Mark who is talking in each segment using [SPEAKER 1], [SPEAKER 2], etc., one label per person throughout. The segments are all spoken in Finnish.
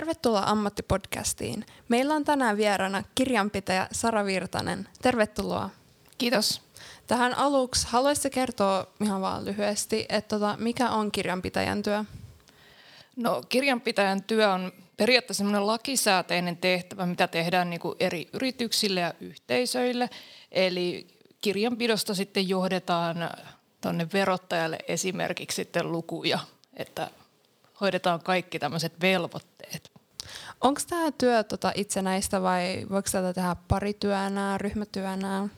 [SPEAKER 1] Tervetuloa Ammattipodcastiin. Meillä on tänään vieraana kirjanpitäjä Sara Virtanen. Tervetuloa.
[SPEAKER 2] Kiitos.
[SPEAKER 1] Tähän aluksi haluaisitko kertoa ihan vaan lyhyesti, että tota, mikä on kirjanpitäjän työ?
[SPEAKER 2] No kirjanpitäjän työ on periaatteessa sellainen lakisääteinen tehtävä, mitä tehdään niin kuin eri yrityksille ja yhteisöille. Eli kirjanpidosta sitten johdetaan tuonne verottajalle esimerkiksi sitten lukuja, että hoidetaan kaikki tämmöiset velvoitteet.
[SPEAKER 1] Onko tämä työ tota itsenäistä vai voiko tätä tehdä parityönä, ryhmätyönä?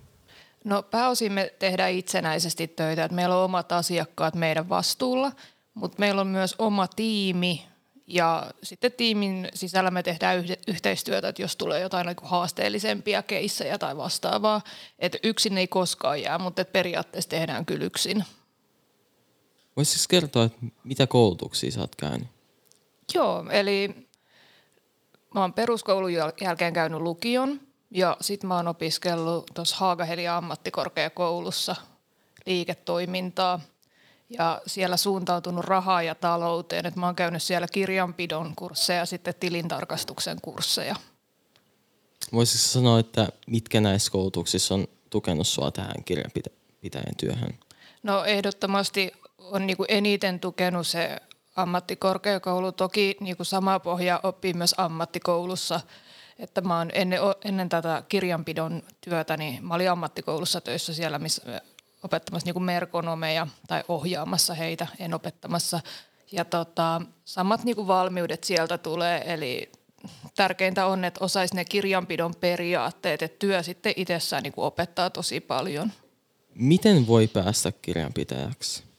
[SPEAKER 2] No pääosin me tehdään itsenäisesti töitä, että meillä on omat asiakkaat meidän vastuulla, mutta meillä on myös oma tiimi ja sitten tiimin sisällä me tehdään yhteistyötä, että jos tulee jotain niin haasteellisempia keissejä tai vastaavaa, että yksin ei koskaan jää, mutta periaatteessa tehdään kyllä yksin.
[SPEAKER 3] Voisitko kertoa, että mitä koulutuksia sä oot käynyt?
[SPEAKER 2] Joo, eli mä oon peruskoulun jälkeen käynyt lukion ja sitten mä oon opiskellut tuossa Haagaheli ammattikorkeakoulussa liiketoimintaa ja siellä suuntautunut rahaa ja talouteen. Et mä oon käynyt siellä kirjanpidon kursseja ja sitten tilintarkastuksen kursseja.
[SPEAKER 3] Voisitko sanoa, että mitkä näissä koulutuksissa on tukenut sua tähän kirjanpitäjän työhön?
[SPEAKER 2] No ehdottomasti on niin kuin eniten tukenut se ammattikorkeakoulu. Toki niin kuin sama pohja oppii myös ammattikoulussa. Että mä oon ennen, ennen tätä kirjanpidon työtä, niin mä olin ammattikoulussa töissä siellä, missä opettamassa niin kuin merkonomeja tai ohjaamassa heitä, en opettamassa. Ja tota, samat niin kuin valmiudet sieltä tulee, eli tärkeintä on, että osaisi ne kirjanpidon periaatteet, että työ sitten itsessään niin kuin opettaa tosi paljon.
[SPEAKER 3] Miten voi päästä kirjanpitäjäksi?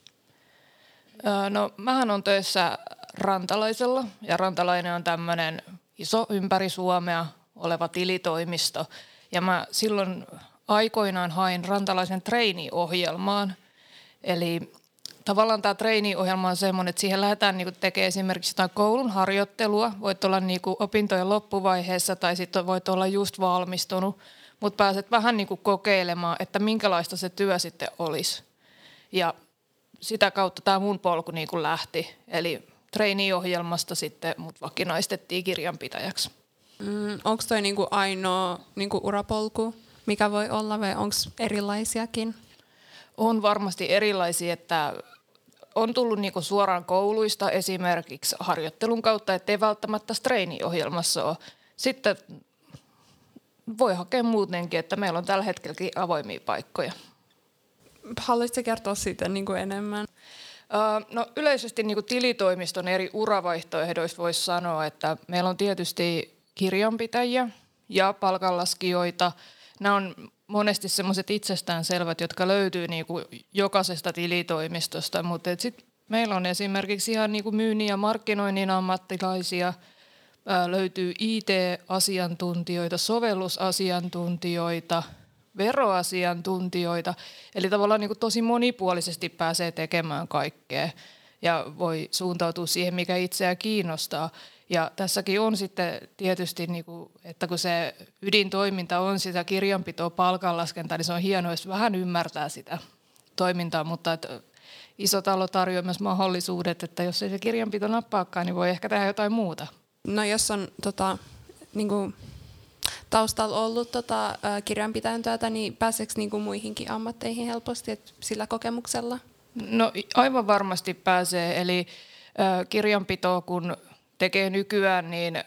[SPEAKER 2] No mähän on töissä Rantalaisella ja Rantalainen on tämmöinen iso ympäri Suomea oleva tilitoimisto. Ja mä silloin aikoinaan hain Rantalaisen treeniohjelmaan. Eli tavallaan tämä treeniohjelma on semmoinen, että siihen lähdetään niin tekemään esimerkiksi jotain koulun harjoittelua. Voit olla niin opintojen loppuvaiheessa tai sitten voit olla just valmistunut, mutta pääset vähän niin kokeilemaan, että minkälaista se työ sitten olisi. Ja sitä kautta tämä mun polku niin kuin lähti. Eli treeniohjelmasta sitten mut vakinaistettiin kirjanpitäjäksi.
[SPEAKER 1] Mm, onko toi niinku ainoa niinku urapolku, mikä voi olla vai onko erilaisiakin?
[SPEAKER 2] On varmasti erilaisia, että on tullut niinku suoraan kouluista esimerkiksi harjoittelun kautta, ettei välttämättä treeniohjelmassa ole. Sitten voi hakea muutenkin, että meillä on tällä hetkelläkin avoimia paikkoja.
[SPEAKER 1] Haluaisitko kertoa siitä niin kuin enemmän?
[SPEAKER 2] No yleisesti niin kuin tilitoimiston eri uravaihtoehdoissa voisi sanoa, että meillä on tietysti kirjanpitäjiä ja palkanlaskijoita. Nämä on monesti sellaiset itsestäänselvät, jotka löytyy niin kuin jokaisesta tilitoimistosta, mutta sitten meillä on esimerkiksi ihan niin kuin myynnin ja markkinoinnin ammattilaisia, löytyy IT-asiantuntijoita, sovellusasiantuntijoita – veroasiantuntijoita. Eli tavallaan niin kuin tosi monipuolisesti pääsee tekemään kaikkea ja voi suuntautua siihen, mikä itseä kiinnostaa. Ja tässäkin on sitten tietysti, niin kuin, että kun se ydintoiminta on sitä kirjanpitoa, palkanlaskentaa, niin se on hienoa, jos vähän ymmärtää sitä toimintaa, mutta että iso talo tarjoaa myös mahdollisuudet, että jos ei se kirjanpito nappaakaan, niin voi ehkä tehdä jotain muuta.
[SPEAKER 1] No jos on tota, niin kuin taustalla ollut tota, kirjanpitäjän työtä, niin pääseekö niinku muihinkin ammatteihin helposti et sillä kokemuksella?
[SPEAKER 2] No aivan varmasti pääsee. Eli äh, kirjanpito kun tekee nykyään, niin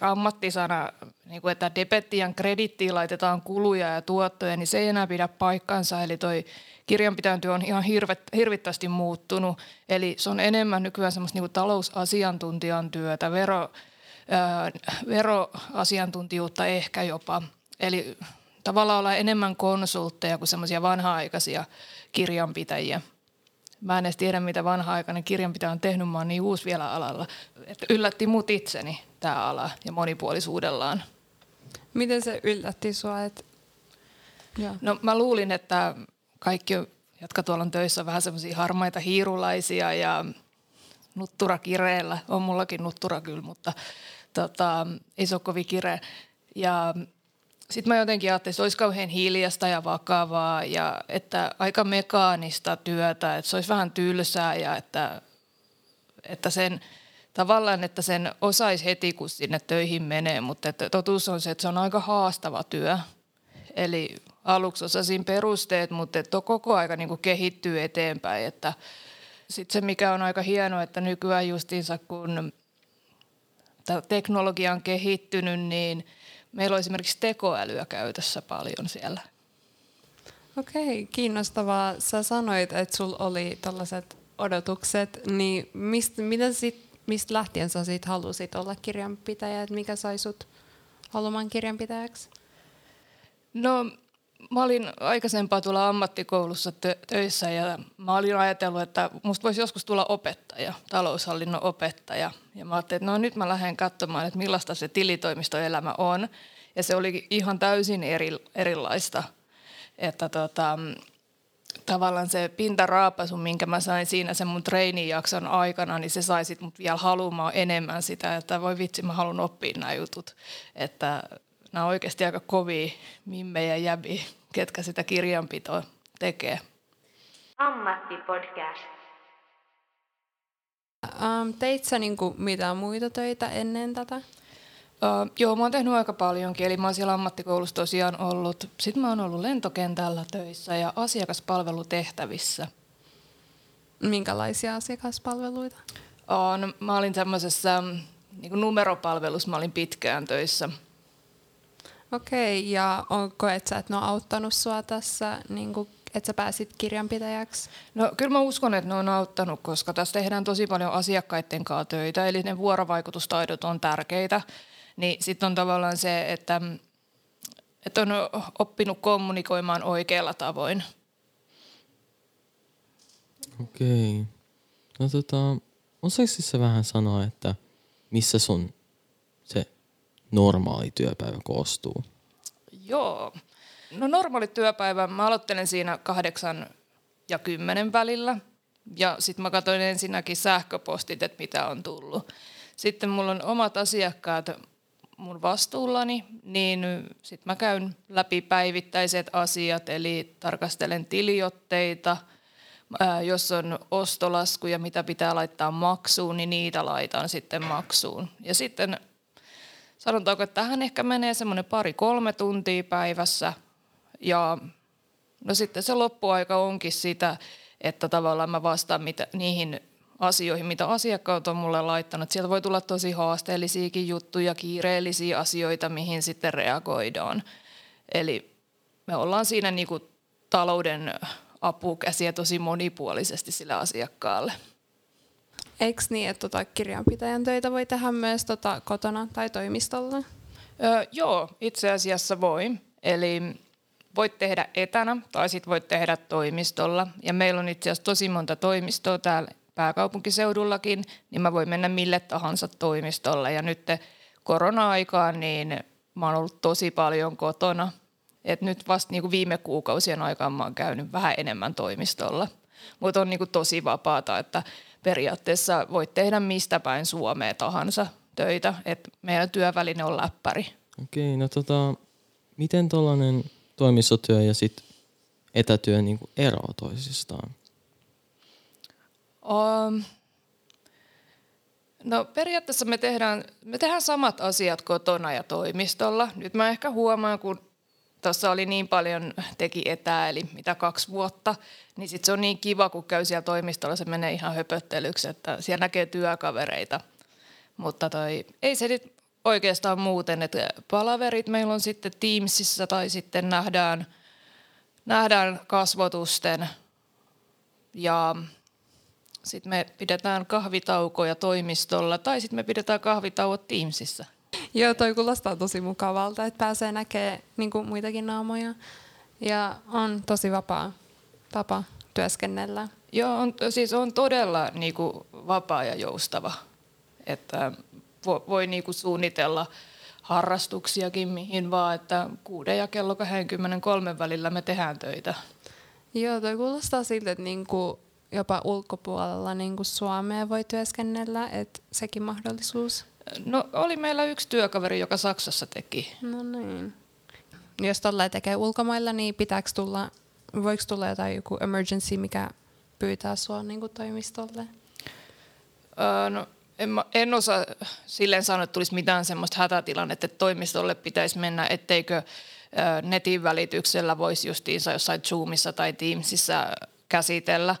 [SPEAKER 2] ammattisana, niin kuin, että debettian kredittiin laitetaan kuluja ja tuottoja, niin se ei enää pidä paikkansa. Eli toi kirjanpitäjän työ on ihan hirvet, hirvittävästi muuttunut. Eli se on enemmän nykyään semmoista niin kuin talousasiantuntijan työtä, vero, veroasiantuntijuutta ehkä jopa. Eli tavallaan olla enemmän konsultteja kuin semmoisia vanha-aikaisia kirjanpitäjiä. Mä en edes tiedä, mitä vanha-aikainen kirjanpitäjä on tehnyt, mä oon niin uusi vielä alalla. Että yllätti mut itseni tämä ala ja monipuolisuudellaan.
[SPEAKER 1] Miten se yllätti sua? Et...
[SPEAKER 2] No mä luulin, että kaikki, jotka tuolla on töissä, on vähän semmoisia harmaita hiirulaisia ja nuttura kireellä. On mullakin nuttura kyllä, mutta tota, ei se ole kovin kireä. Ja sitten mä jotenkin ajattelin, että se olisi kauhean hiljasta ja vakavaa ja että aika mekaanista työtä, että se olisi vähän tylsää ja että, että sen tavallaan, että sen osaisi heti, kun sinne töihin menee, mutta että totuus on se, että se on aika haastava työ. Eli aluksi osasin perusteet, mutta että koko aika niin kehittyy eteenpäin. Että sitten se, mikä on aika hienoa, että nykyään justiinsa kun teknologia on kehittynyt, niin meillä on esimerkiksi tekoälyä käytössä paljon siellä.
[SPEAKER 1] Okei, kiinnostavaa. Sä sanoit, että sulla oli tällaiset odotukset, niin mistä, mitä sit, mistä lähtien sä sit halusit olla kirjanpitäjä, että mikä sai sut haluamaan kirjanpitäjäksi?
[SPEAKER 2] No mä olin aikaisempaa tuolla ammattikoulussa tö- töissä ja mä olin ajatellut, että musta voisi joskus tulla opettaja, taloushallinnon opettaja. Ja mä ajattelin, että no nyt mä lähden katsomaan, että millaista se tilitoimistoelämä on. Ja se oli ihan täysin eri, erilaista. Että tota, tavallaan se pintaraapasu, minkä mä sain siinä sen mun treenijakson aikana, niin se sai sit mut vielä haluamaan enemmän sitä, että voi vitsi, mä haluan oppia nämä jutut. Että nämä on oikeasti aika kovia mimmejä ja jäbi, ketkä sitä kirjanpitoa tekee.
[SPEAKER 4] Ammattipodcast.
[SPEAKER 1] Um, teit sä niinku mitään muita töitä ennen tätä?
[SPEAKER 2] Uh, joo, mä oon tehnyt aika paljonkin, eli mä oon siellä ammattikoulussa tosiaan ollut. Sitten mä oon ollut lentokentällä töissä ja asiakaspalvelutehtävissä.
[SPEAKER 1] Minkälaisia asiakaspalveluita?
[SPEAKER 2] Uh, no, mä olin semmoisessa niin numeropalvelussa, mä olin pitkään töissä.
[SPEAKER 1] Okei, ja onko, et sä, että ne on auttanut sua tässä, niin kuin, että sä pääsit kirjanpitäjäksi?
[SPEAKER 2] No kyllä mä uskon, että ne on auttanut, koska tässä tehdään tosi paljon asiakkaiden kanssa töitä, eli ne vuorovaikutustaidot on tärkeitä. Niin sitten on tavallaan se, että, että on oppinut kommunikoimaan oikealla tavoin.
[SPEAKER 3] Okei. No tota, osaisitko siis vähän sanoa, että missä sun normaali työpäivä koostuu?
[SPEAKER 2] Joo. No normaali työpäivä, mä aloittelen siinä kahdeksan ja kymmenen välillä. Ja sitten mä katsoin ensinnäkin sähköpostit, että mitä on tullut. Sitten mulla on omat asiakkaat mun vastuullani, niin sitten mä käyn läpi päivittäiset asiat, eli tarkastelen tiliotteita, jos on ostolaskuja, mitä pitää laittaa maksuun, niin niitä laitan sitten maksuun. Ja sitten sanotaanko, että tähän ehkä menee semmoinen pari-kolme tuntia päivässä. Ja no sitten se loppuaika onkin sitä, että tavallaan mä vastaan mitä, niihin asioihin, mitä asiakkaat on mulle laittanut. Sieltä voi tulla tosi haasteellisiakin juttuja, kiireellisiä asioita, mihin sitten reagoidaan. Eli me ollaan siinä niin kuin talouden apukäsiä tosi monipuolisesti sillä asiakkaalle.
[SPEAKER 1] Eikö niin, että tota kirjanpitäjän töitä voi tehdä myös tota kotona tai toimistolla?
[SPEAKER 2] Öö, joo, itse asiassa voi. Eli voit tehdä etänä tai sitten voit tehdä toimistolla. Ja meillä on itse asiassa tosi monta toimistoa täällä pääkaupunkiseudullakin, niin mä voin mennä mille tahansa toimistolle. Ja nyt korona-aikaan niin mä oon ollut tosi paljon kotona. Et nyt vasta niinku viime kuukausien aikaan mä oon käynyt vähän enemmän toimistolla. Mutta on niinku tosi vapaata, että periaatteessa voit tehdä mistä päin Suomea tahansa töitä. Et meidän työväline on läppäri.
[SPEAKER 3] Okei, no tota, miten tällainen toimistotyö ja sit etätyö niin eroaa toisistaan?
[SPEAKER 2] Um, no periaatteessa me tehdään, me tehdään samat asiat kotona ja toimistolla. Nyt mä ehkä huomaan, kun tuossa oli niin paljon teki etää, eli mitä kaksi vuotta, niin sitten se on niin kiva, kun käy siellä toimistolla, se menee ihan höpöttelyksi, että siellä näkee työkavereita. Mutta toi, ei se nyt oikeastaan muuten, että palaverit meillä on sitten Teamsissa tai sitten nähdään, nähdään kasvotusten ja sitten me pidetään kahvitaukoja toimistolla tai sitten me pidetään kahvitauot Teamsissa.
[SPEAKER 1] Joo, toi kuulostaa tosi mukavalta, että pääsee näkemään niin muitakin naamoja ja on tosi vapaa tapa työskennellä.
[SPEAKER 2] Joo, on, siis on todella niin kuin, vapaa ja joustava, että voi, voi niin kuin, suunnitella harrastuksiakin mihin vaan, että kuuden ja kello 23 välillä me tehdään töitä.
[SPEAKER 1] Joo, toi kuulostaa siltä, että niinku jopa ulkopuolella niin kuin Suomea voi työskennellä, että sekin mahdollisuus?
[SPEAKER 2] No oli meillä yksi työkaveri, joka Saksassa teki.
[SPEAKER 1] No niin. Jos tuolla tekee ulkomailla, niin pitääkö tulla, voiko tulla jotain joku emergency, mikä pyytää sua niin kuin toimistolle?
[SPEAKER 2] Öö, no, en, mä, en osaa silleen sanoa, että tulisi mitään semmoista hätätilannetta, että toimistolle pitäisi mennä, etteikö netin välityksellä voisi justiinsa jossain Zoomissa tai Teamsissa käsitellä.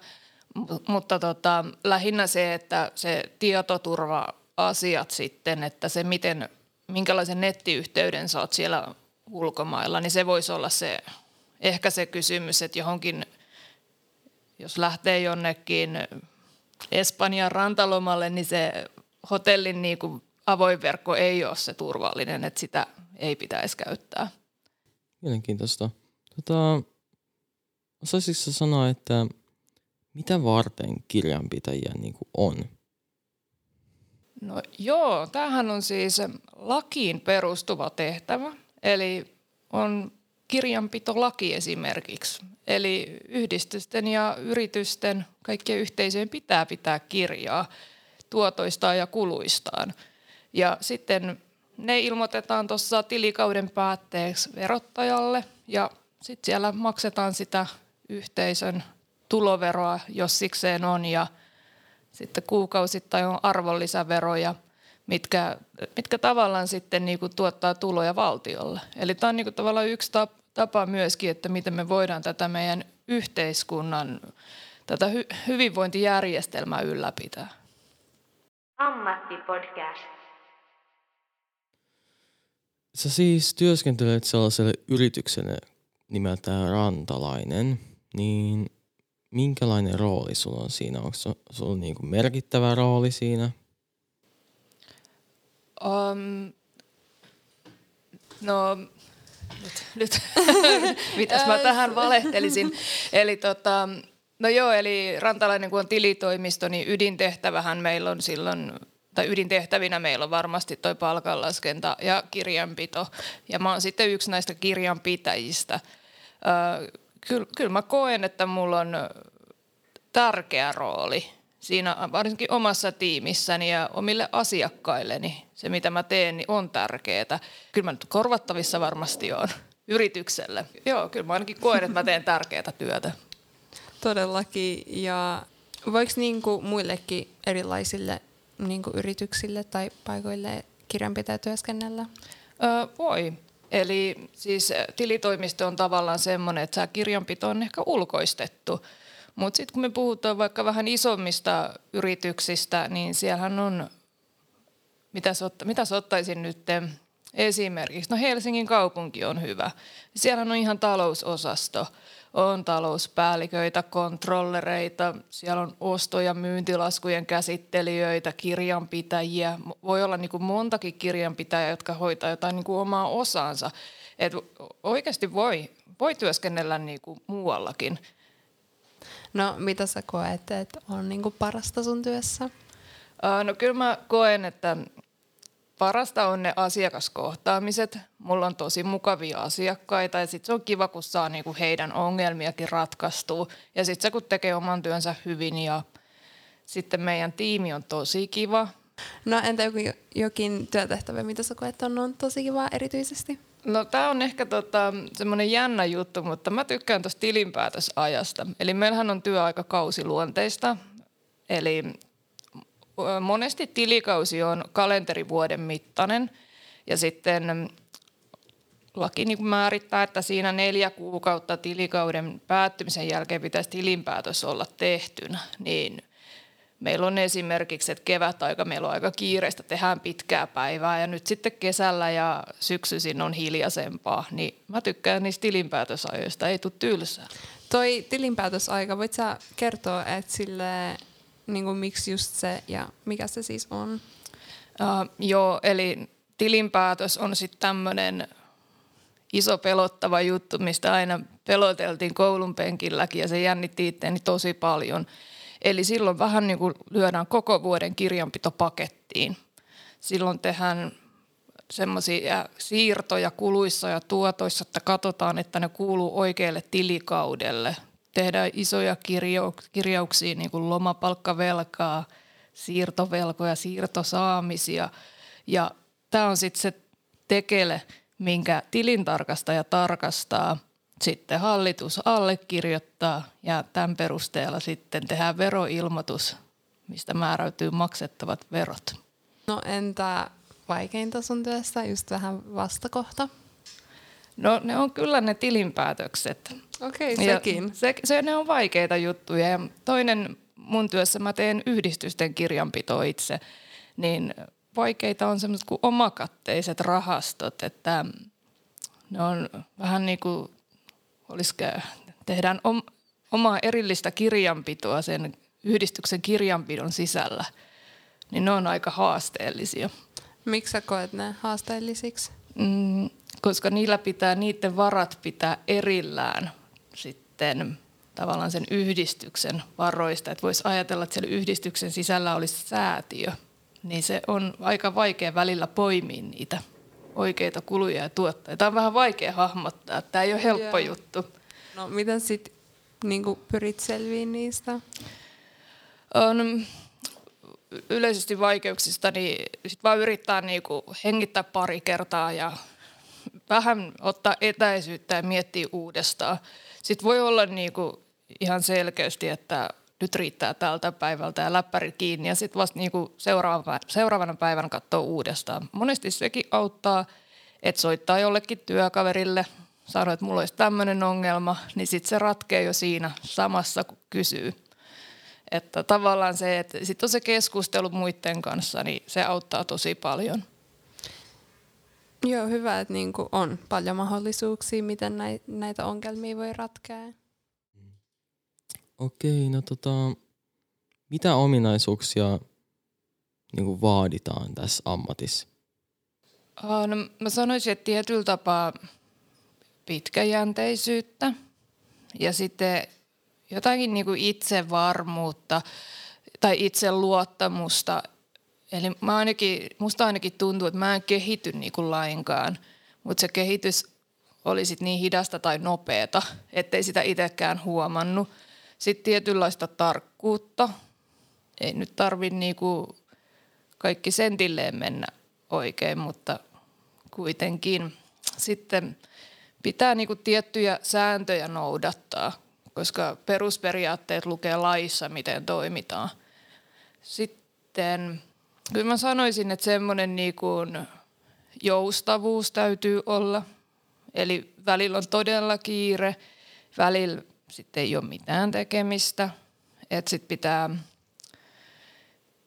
[SPEAKER 2] M- mutta tota, lähinnä se, että se tietoturva-asiat sitten, että se miten, minkälaisen nettiyhteyden sä oot siellä ulkomailla, niin se voisi olla se, ehkä se kysymys, että johonkin, jos lähtee jonnekin Espanjan rantalomalle, niin se hotellin niin kuin avoin verkko ei ole se turvallinen, että sitä ei pitäisi käyttää.
[SPEAKER 3] Mielenkiintoista. Tota, osaisitko sanoa, että mitä varten kirjanpitäjiä niin kuin on?
[SPEAKER 2] No joo, tämähän on siis lakiin perustuva tehtävä. Eli on kirjanpitolaki esimerkiksi. Eli yhdistysten ja yritysten, kaikkien yhteisöjen pitää pitää kirjaa tuotoistaan ja kuluistaan. Ja sitten ne ilmoitetaan tuossa tilikauden päätteeksi verottajalle ja sitten siellä maksetaan sitä yhteisön tuloveroa, jos sikseen on ja sitten kuukausittain on arvonlisäveroja, mitkä, mitkä tavallaan sitten niin kuin tuottaa tuloja valtiolle. Eli tämä on niin kuin tavallaan yksi tapa myöskin, että miten me voidaan tätä meidän yhteiskunnan, tätä hy- hyvinvointijärjestelmää ylläpitää. Ammattipodcast.
[SPEAKER 3] Sä siis työskentelet sellaiselle yritykselle nimeltään Rantalainen, niin minkälainen rooli sulla on siinä? Onko sulla niinku merkittävä rooli siinä?
[SPEAKER 2] Um, no, nyt, nyt. mitäs mä tähän valehtelisin. Eli tota, no joo, eli Rantalainen kun on tilitoimisto, niin ydintehtävähän meillä on silloin tai ydintehtävinä meillä on varmasti toi palkanlaskenta ja kirjanpito. Ja mä oon sitten yksi näistä kirjanpitäjistä. Kyllä, kyllä mä koen, että mulla on tärkeä rooli siinä varsinkin omassa tiimissäni ja omille asiakkailleni. Se, mitä mä teen, niin on tärkeää. Kyllä mä nyt korvattavissa varmasti on yritykselle. Joo, kyllä mä ainakin koen, että mä teen tärkeää työtä.
[SPEAKER 1] Todellakin. Ja voiko niin kuin muillekin erilaisille niin kuin yrityksille tai paikoille kirjanpitää työskennellä?
[SPEAKER 2] Öö, voi. Eli siis tilitoimisto on tavallaan semmoinen, että kirjanpito on ehkä ulkoistettu. Mutta sitten kun me puhutaan vaikka vähän isommista yrityksistä, niin siellähän on, mitä, otta, mitä ottaisin nyt esimerkiksi, no Helsingin kaupunki on hyvä. Siellähän on ihan talousosasto on talouspäälliköitä, kontrollereita, siellä on osto- ja myyntilaskujen käsittelijöitä, kirjanpitäjiä. Voi olla niin kuin montakin kirjanpitäjää, jotka hoitaa jotain niin kuin omaa osaansa. Et oikeasti voi, voi työskennellä niin kuin muuallakin.
[SPEAKER 1] No mitä sä koet, että on niin kuin parasta sun työssä?
[SPEAKER 2] No kyllä mä koen, että parasta on ne asiakaskohtaamiset. Mulla on tosi mukavia asiakkaita ja sitten se on kiva, kun saa niinku heidän ongelmiakin ratkaistua. Ja sitten se, kun tekee oman työnsä hyvin ja sitten meidän tiimi on tosi kiva.
[SPEAKER 1] No entä joku, jokin työtehtävä, mitä sä koet on, on tosi kiva erityisesti?
[SPEAKER 2] No tämä on ehkä tota, semmoinen jännä juttu, mutta mä tykkään tuosta tilinpäätösajasta. Eli meillähän on työaika kausiluonteista, eli monesti tilikausi on kalenterivuoden mittainen ja sitten laki niin määrittää, että siinä neljä kuukautta tilikauden päättymisen jälkeen pitäisi tilinpäätös olla tehtynä, niin meillä on esimerkiksi, että kevätaika meillä on aika kiireistä, tehdään pitkää päivää ja nyt sitten kesällä ja syksyisin on hiljaisempaa, niin mä tykkään niistä tilinpäätösajoista, ei tule tylsää.
[SPEAKER 1] Toi tilinpäätösaika, voit sä kertoa, että sille niin kuin miksi just se ja mikä se siis on?
[SPEAKER 2] Uh, joo, eli tilinpäätös on sitten tämmöinen iso pelottava juttu, mistä aina peloteltiin koulun penkilläkin ja se jännitti itteeni tosi paljon. Eli silloin vähän niin kuin lyödään koko vuoden kirjanpito pakettiin. Silloin tehdään semmoisia siirtoja kuluissa ja tuotoissa, että katsotaan, että ne kuuluu oikealle tilikaudelle tehdään isoja kirjau- kirjauksia, niin kuin lomapalkkavelkaa, siirtovelkoja, siirtosaamisia. Ja tämä on sitten se tekele, minkä tilintarkastaja tarkastaa, sitten hallitus allekirjoittaa ja tämän perusteella sitten tehdään veroilmoitus, mistä määräytyy maksettavat verot.
[SPEAKER 1] No entä vaikeinta sun työssä, just vähän vastakohta?
[SPEAKER 2] No ne on kyllä ne tilinpäätökset.
[SPEAKER 1] Okei, okay, sekin.
[SPEAKER 2] Se, se, ne on vaikeita juttuja. Ja toinen mun työssä mä teen yhdistysten kirjanpito itse, niin vaikeita on semmoiset kuin omakatteiset rahastot, että ne on vähän niin kuin, olisiko, tehdään om, omaa erillistä kirjanpitoa sen yhdistyksen kirjanpidon sisällä, niin ne on aika haasteellisia.
[SPEAKER 1] Miksi sä koet ne haasteellisiksi?
[SPEAKER 2] Mm, koska niillä pitää, niiden varat pitää erillään sitten tavallaan sen yhdistyksen varoista. Että voisi ajatella, että siellä yhdistyksen sisällä olisi säätiö, niin se on aika vaikea välillä poimia niitä oikeita kuluja ja tuotteita. Tämä on vähän vaikea hahmottaa. Tämä ei ole helppo yeah. juttu.
[SPEAKER 1] No miten sitten niin pyrit selviin niistä?
[SPEAKER 2] On, yleisesti vaikeuksista, niin sit vaan yrittää niinku hengittää pari kertaa ja vähän ottaa etäisyyttä ja miettiä uudestaan. Sitten voi olla niinku ihan selkeästi, että nyt riittää tältä päivältä ja läppäri kiinni ja sitten vasta niinku seuraavana, seuraavana päivänä katsoa uudestaan. Monesti sekin auttaa, että soittaa jollekin työkaverille, sanoo, että mulla olisi tämmöinen ongelma, niin sitten se ratkee jo siinä samassa, kun kysyy. Että tavallaan se, että sitten on se keskustelu muiden kanssa, niin se auttaa tosi paljon.
[SPEAKER 1] Joo, hyvä, että niin on paljon mahdollisuuksia, miten näitä ongelmia voi ratkea.
[SPEAKER 3] Okei, no tota, mitä ominaisuuksia niin vaaditaan tässä ammatissa?
[SPEAKER 2] No, mä sanoisin, että tietyllä tapaa pitkäjänteisyyttä ja sitten jotakin niin kuin itsevarmuutta tai itseluottamusta. Eli mä ainakin, musta ainakin tuntuu, että mä en kehity niin kuin lainkaan, mutta se kehitys oli sit niin hidasta tai nopeata, ettei sitä itsekään huomannut. Sitten tietynlaista tarkkuutta. Ei nyt tarvi niinku kaikki sentilleen mennä oikein, mutta kuitenkin. Sitten pitää niinku tiettyjä sääntöjä noudattaa koska perusperiaatteet lukee laissa, miten toimitaan. Sitten kyllä mä sanoisin, että semmoinen niin joustavuus täytyy olla. Eli välillä on todella kiire, välillä sitten ei ole mitään tekemistä. Että sitten pitää,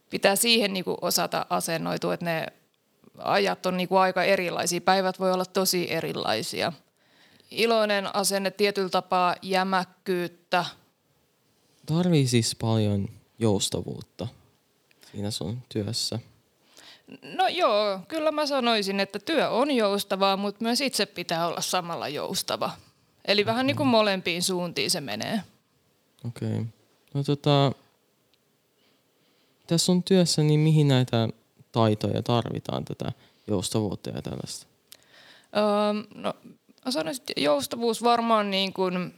[SPEAKER 2] pitää siihen niin kuin osata asennoitua, että ne ajat on niin kuin aika erilaisia. Päivät voi olla tosi erilaisia – iloinen asenne, tietyllä tapaa jämäkkyyttä.
[SPEAKER 3] Tarvii siis paljon joustavuutta siinä sun työssä.
[SPEAKER 2] No joo, kyllä mä sanoisin, että työ on joustavaa, mutta myös itse pitää olla samalla joustava. Eli okay. vähän niin kuin molempiin suuntiin se menee.
[SPEAKER 3] Okei. Okay. No tota, tässä on työssä, niin mihin näitä taitoja tarvitaan, tätä joustavuutta ja tällaista?
[SPEAKER 2] Öö, no sanoisin, että joustavuus varmaan niin kuin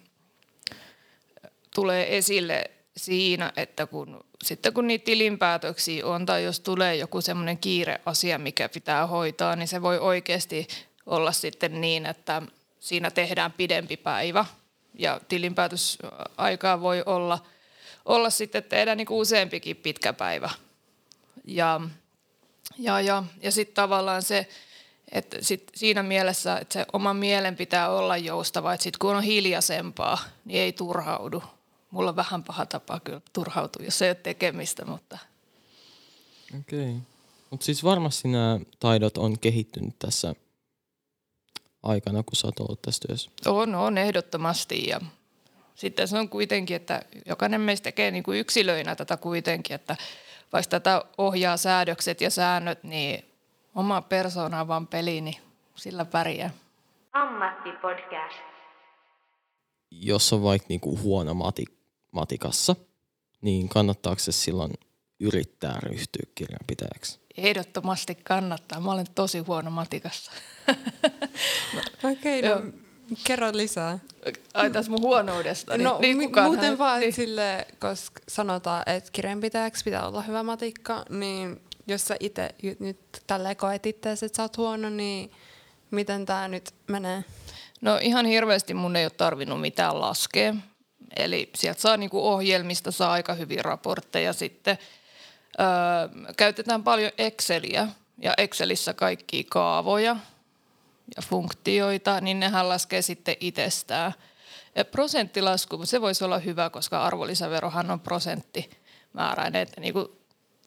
[SPEAKER 2] tulee esille siinä, että kun, sitten kun niitä tilinpäätöksiä on tai jos tulee joku semmoinen kiireasia, mikä pitää hoitaa, niin se voi oikeasti olla sitten niin, että siinä tehdään pidempi päivä ja tilinpäätösaikaa voi olla, olla sitten tehdään niin kuin useampikin pitkä päivä. Ja, ja, ja, ja sitten tavallaan se, että sit siinä mielessä, että se oma mielen pitää olla joustava, että sitten kun on hiljaisempaa, niin ei turhaudu. Mulla on vähän paha tapa kyllä turhautua, jos ei ole tekemistä, mutta...
[SPEAKER 3] Okei. Okay. Mutta siis varmasti nämä taidot on kehittynyt tässä aikana, kun sä oot ollut tässä työssä.
[SPEAKER 2] On, on ehdottomasti ja sitten se on kuitenkin, että jokainen meistä tekee niin kuin yksilöinä tätä kuitenkin, että vaikka tätä ohjaa säädökset ja säännöt, niin oma persoonavan peli, niin sillä pärjää. Ammattipodcast.
[SPEAKER 3] Jos on vaikka niinku huono mati, matikassa, niin kannattaako se silloin yrittää ryhtyä kirjanpitäjäksi?
[SPEAKER 2] Ehdottomasti kannattaa. Mä olen tosi huono matikassa.
[SPEAKER 1] Okei, okay, no, kerro lisää.
[SPEAKER 2] Ai tässä mun huonoudesta.
[SPEAKER 1] No niin, niin muuten hän, vaan niin. sille, koska sanotaan, että kirjanpitäjäksi pitää olla hyvä matikka, niin jos sä itse nyt tällä koet itseäsi, että sä oot huono, niin miten tämä nyt menee?
[SPEAKER 2] No ihan hirveästi mun ei ole tarvinnut mitään laskea. Eli sieltä saa niinku ohjelmista saa aika hyvin raportteja sitten. Öö, käytetään paljon Exceliä ja Excelissä kaikkia kaavoja ja funktioita, niin nehän laskee sitten itsestään. Ja prosenttilasku, se voisi olla hyvä, koska arvonlisäverohan on prosenttimääräinen. Että niinku,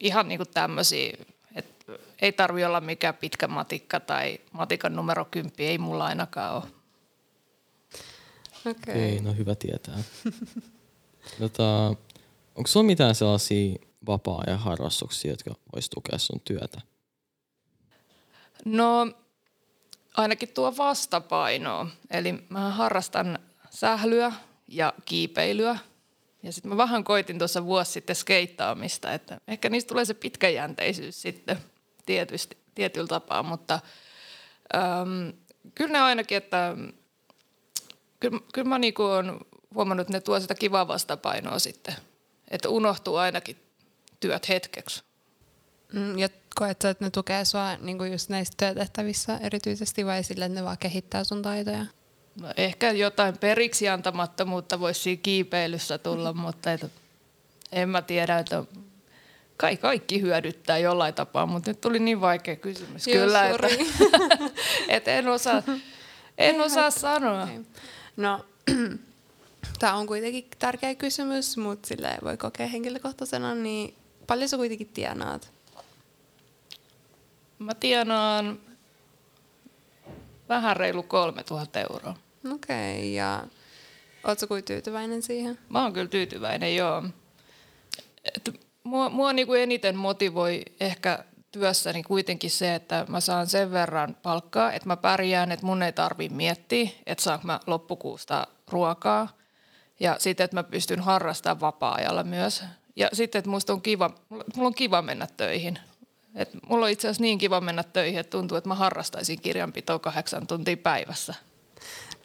[SPEAKER 2] ihan niinku tämmöisiä, että ei tarvi olla mikään pitkä matikka tai matikan numero 10, ei mulla ainakaan ole.
[SPEAKER 1] Okei.
[SPEAKER 3] Okay. Ei, no hyvä tietää. tota, onko sulla mitään sellaisia vapaa-ajan harrastuksia, jotka vois tukea sun työtä?
[SPEAKER 2] No ainakin tuo vastapaino. Eli mä harrastan sählyä ja kiipeilyä. Ja sitten mä vähän koitin tuossa vuosi sitten skeittaamista, että ehkä niistä tulee se pitkäjänteisyys sitten tietysti, tietyllä tapaa, mutta äm, kyllä ne ainakin, että kyllä, kyllä mä niinku on huomannut, että ne tuo sitä kivaa vastapainoa sitten, että unohtuu ainakin työt hetkeksi.
[SPEAKER 1] Mm, ja koet sä, että ne tukee sua niin just näissä työtehtävissä erityisesti vai sille, että ne vaan kehittää sun taitoja?
[SPEAKER 2] No, ehkä jotain periksi antamattomuutta voisi siinä kiipeilyssä tulla, mutta et, en mä tiedä, että kai kaikki hyödyttää jollain tapaa, mutta nyt tuli niin vaikea kysymys
[SPEAKER 1] Joo,
[SPEAKER 2] kyllä,
[SPEAKER 1] sorry.
[SPEAKER 2] että, että en osaa, en osaa sanoa.
[SPEAKER 1] Okay. No, tämä on kuitenkin tärkeä kysymys, mutta sillä voi kokea henkilökohtaisena, niin paljon sä kuitenkin tienaat?
[SPEAKER 2] Mä tienaan vähän reilu 3000 euroa.
[SPEAKER 1] Okei, okay, ja ootko kuin tyytyväinen siihen?
[SPEAKER 2] Mä oon kyllä tyytyväinen, joo. Et mua mua niinku eniten motivoi ehkä työssäni kuitenkin se, että mä saan sen verran palkkaa, että mä pärjään, että mun ei tarvi miettiä, että saanko mä loppukuusta ruokaa. Ja sitten, että mä pystyn harrastamaan vapaa-ajalla myös. Ja sitten, että musta on kiva, mulla on kiva mennä töihin. Et mulla on itse asiassa niin kiva mennä töihin, että tuntuu, että mä harrastaisin kirjanpitoa kahdeksan tuntia päivässä.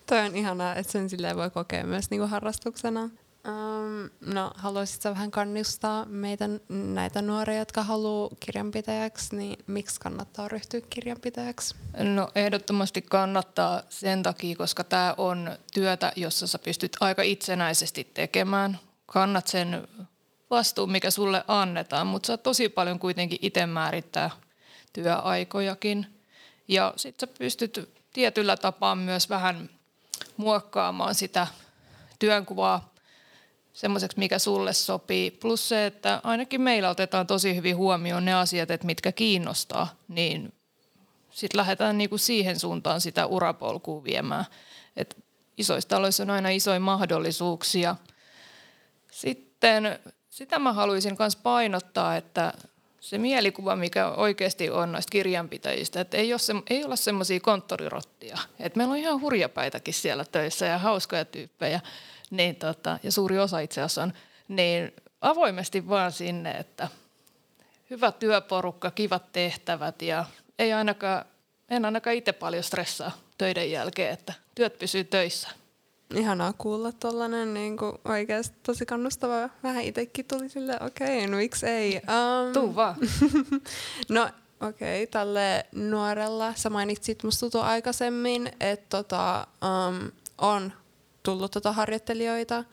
[SPEAKER 1] Toi on ihanaa, että sen silleen voi kokea myös niinku harrastuksena. Um, no, haluaisitko vähän kannustaa meitä näitä nuoria, jotka haluaa kirjanpitäjäksi, niin miksi kannattaa ryhtyä kirjanpitäjäksi?
[SPEAKER 2] No ehdottomasti kannattaa sen takia, koska tämä on työtä, jossa sä pystyt aika itsenäisesti tekemään. Kannat sen vastuun, mikä sulle annetaan, mutta sä tosi paljon kuitenkin itse määrittää työaikojakin. Ja sitten sä pystyt tietyllä tapaa myös vähän muokkaamaan sitä työnkuvaa semmoiseksi, mikä sulle sopii. Plus se, että ainakin meillä otetaan tosi hyvin huomioon ne asiat, että mitkä kiinnostaa, niin sitten lähdetään niinku siihen suuntaan sitä urapolkua viemään. Et isoissa taloissa on aina isoja mahdollisuuksia. Sitten sitä mä haluaisin myös painottaa, että se mielikuva, mikä oikeasti on noista kirjanpitäjistä, että ei ole, se, ei olla semmoisia konttorirottia. Et meillä on ihan hurjapäitäkin siellä töissä ja hauskoja tyyppejä, niin tota, ja suuri osa itse asiassa on, niin avoimesti vaan sinne, että hyvä työporukka, kivat tehtävät ja ei ainakaan, en ainakaan itse paljon stressaa töiden jälkeen, että työt pysyy töissä.
[SPEAKER 1] Ihanaa kuulla tollanen niin oikeasti tosi kannustava. Vähän itsekin tuli sille, okei, okay, no miksi ei. Um,
[SPEAKER 2] Tuu vaan.
[SPEAKER 1] no okei, okay, tälle nuorella, sä mainitsit musta aikaisemmin, että tota, um, on tullut tota harjoittelijoita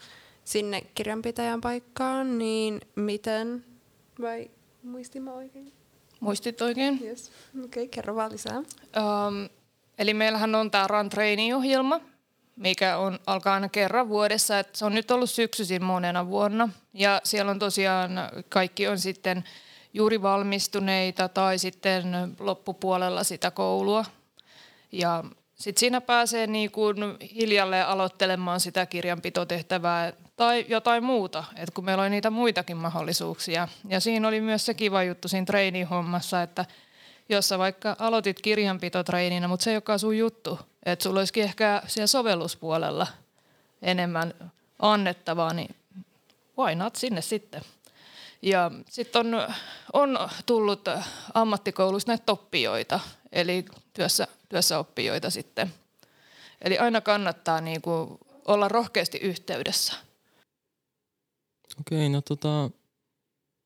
[SPEAKER 1] sinne kirjanpitäjän paikkaan, niin miten, vai muistin mä oikein?
[SPEAKER 2] Muistit oikein?
[SPEAKER 1] Yes. Okei, okay, kerro vaan lisää.
[SPEAKER 2] Um, eli meillähän on tämä Run Training-ohjelma, mikä on, alkaa aina kerran vuodessa. Et se on nyt ollut syksyisin monena vuonna. Ja siellä on tosiaan, kaikki on sitten juuri valmistuneita tai sitten loppupuolella sitä koulua. Ja sitten siinä pääsee niin kuin hiljalleen aloittelemaan sitä kirjanpitotehtävää tai jotain muuta, et kun meillä oli niitä muitakin mahdollisuuksia. Ja siinä oli myös se kiva juttu siinä treenihommassa, että jos sä vaikka aloitit kirjanpitotreeninä, mutta se ei olekaan sun juttu, että sulla olisikin ehkä siellä sovelluspuolella enemmän annettavaa, niin why not sinne sitten. Ja sitten on, on tullut ammattikouluista näitä toppijoita, eli työssä, työssäoppijoita sitten. Eli aina kannattaa niin kuin olla rohkeasti yhteydessä.
[SPEAKER 3] Okei, no tota,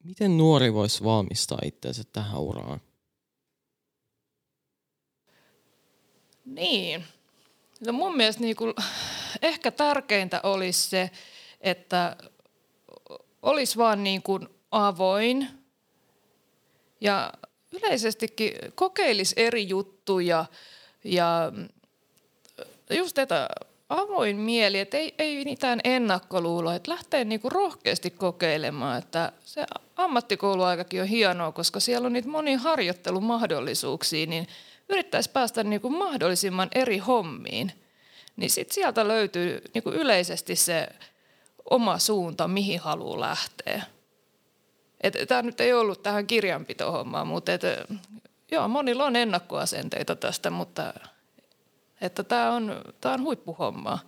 [SPEAKER 3] miten nuori voisi valmistaa itseänsä tähän uraan?
[SPEAKER 2] Niin. No mun mielestä niin kuin, ehkä tärkeintä olisi se, että olisi vaan niin kuin avoin Ja yleisestikin kokeilis eri juttuja ja just tätä avoin mieli, että ei, ei mitään ennakkoluuloa, että lähtee niinku rohkeasti kokeilemaan, että se ammattikouluaikakin on hienoa, koska siellä on niitä monia harjoittelumahdollisuuksia, niin yrittäisi päästä niinku mahdollisimman eri hommiin. Niin sit sieltä löytyy niinku yleisesti se oma suunta, mihin haluaa lähteä. Tämä nyt ei ollut tähän kirjanpitohommaan, mutta et, joo, monilla on ennakkoasenteita tästä, mutta että tämä on, tää on huippuhommaa.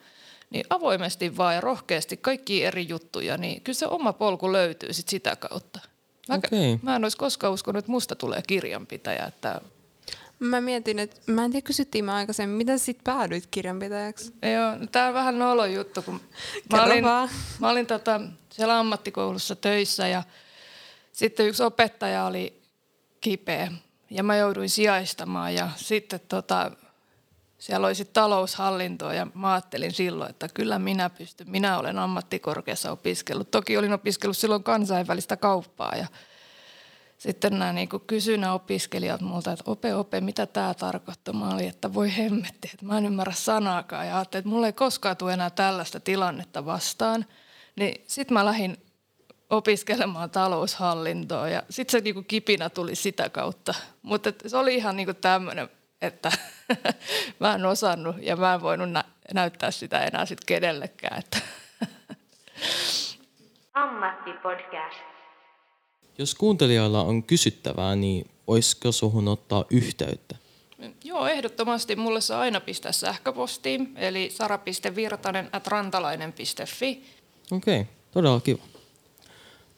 [SPEAKER 2] Niin avoimesti vaan ja rohkeasti kaikki eri juttuja, niin kyllä se oma polku löytyy sit sitä kautta. Mä,
[SPEAKER 3] Okei.
[SPEAKER 2] mä en olisi koskaan uskonut, että musta tulee kirjanpitäjä. Että,
[SPEAKER 1] Mä mietin, että mä en tiedä, kysyttiin mä aikaisemmin, miten sit päädyit kirjanpitäjäksi?
[SPEAKER 2] joo, tämä on vähän nolo juttu, kun mä olin, mä olin tota, siellä ammattikoulussa töissä ja sitten yksi opettaja oli kipeä ja mä jouduin sijaistamaan ja sitten tota, siellä oli sitten taloushallintoa ja mä ajattelin silloin, että kyllä minä pystyn. Minä olen ammattikorkeassa opiskellut. Toki olin opiskellut silloin kansainvälistä kauppaa ja sitten nämä niin kysyi opiskelijat multa, että ope, ope, mitä tämä tarkoittaa? Mä olin, että voi hemmetti, että mä en ymmärrä sanaakaan. Ja ajattelin, että mulla ei koskaan tule enää tällaista tilannetta vastaan. Niin sitten mä lähdin opiskelemaan taloushallintoa ja sitten se niinku kipinä tuli sitä kautta. Mutta se oli ihan niinku tämmöinen, että mä en osannut ja mä en voinut nä- näyttää sitä enää sit kenellekään. Että
[SPEAKER 4] Ammattipodcast.
[SPEAKER 3] Jos kuuntelijoilla on kysyttävää, niin olisiko suhun ottaa yhteyttä?
[SPEAKER 2] Joo, ehdottomasti mulle saa aina pistää sähköpostiin, eli sara.virtanen at rantalainen.fi.
[SPEAKER 3] Okei, todella kiva.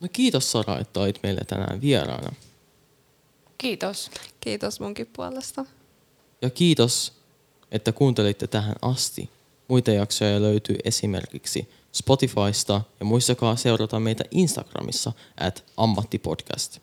[SPEAKER 3] No kiitos Sara, että olit meille tänään vieraana.
[SPEAKER 2] Kiitos.
[SPEAKER 1] Kiitos munkin puolesta.
[SPEAKER 3] Ja kiitos, että kuuntelitte tähän asti. Muita jaksoja löytyy esimerkiksi Spotifysta ja muistakaa seurata meitä Instagramissa at ammattipodcast.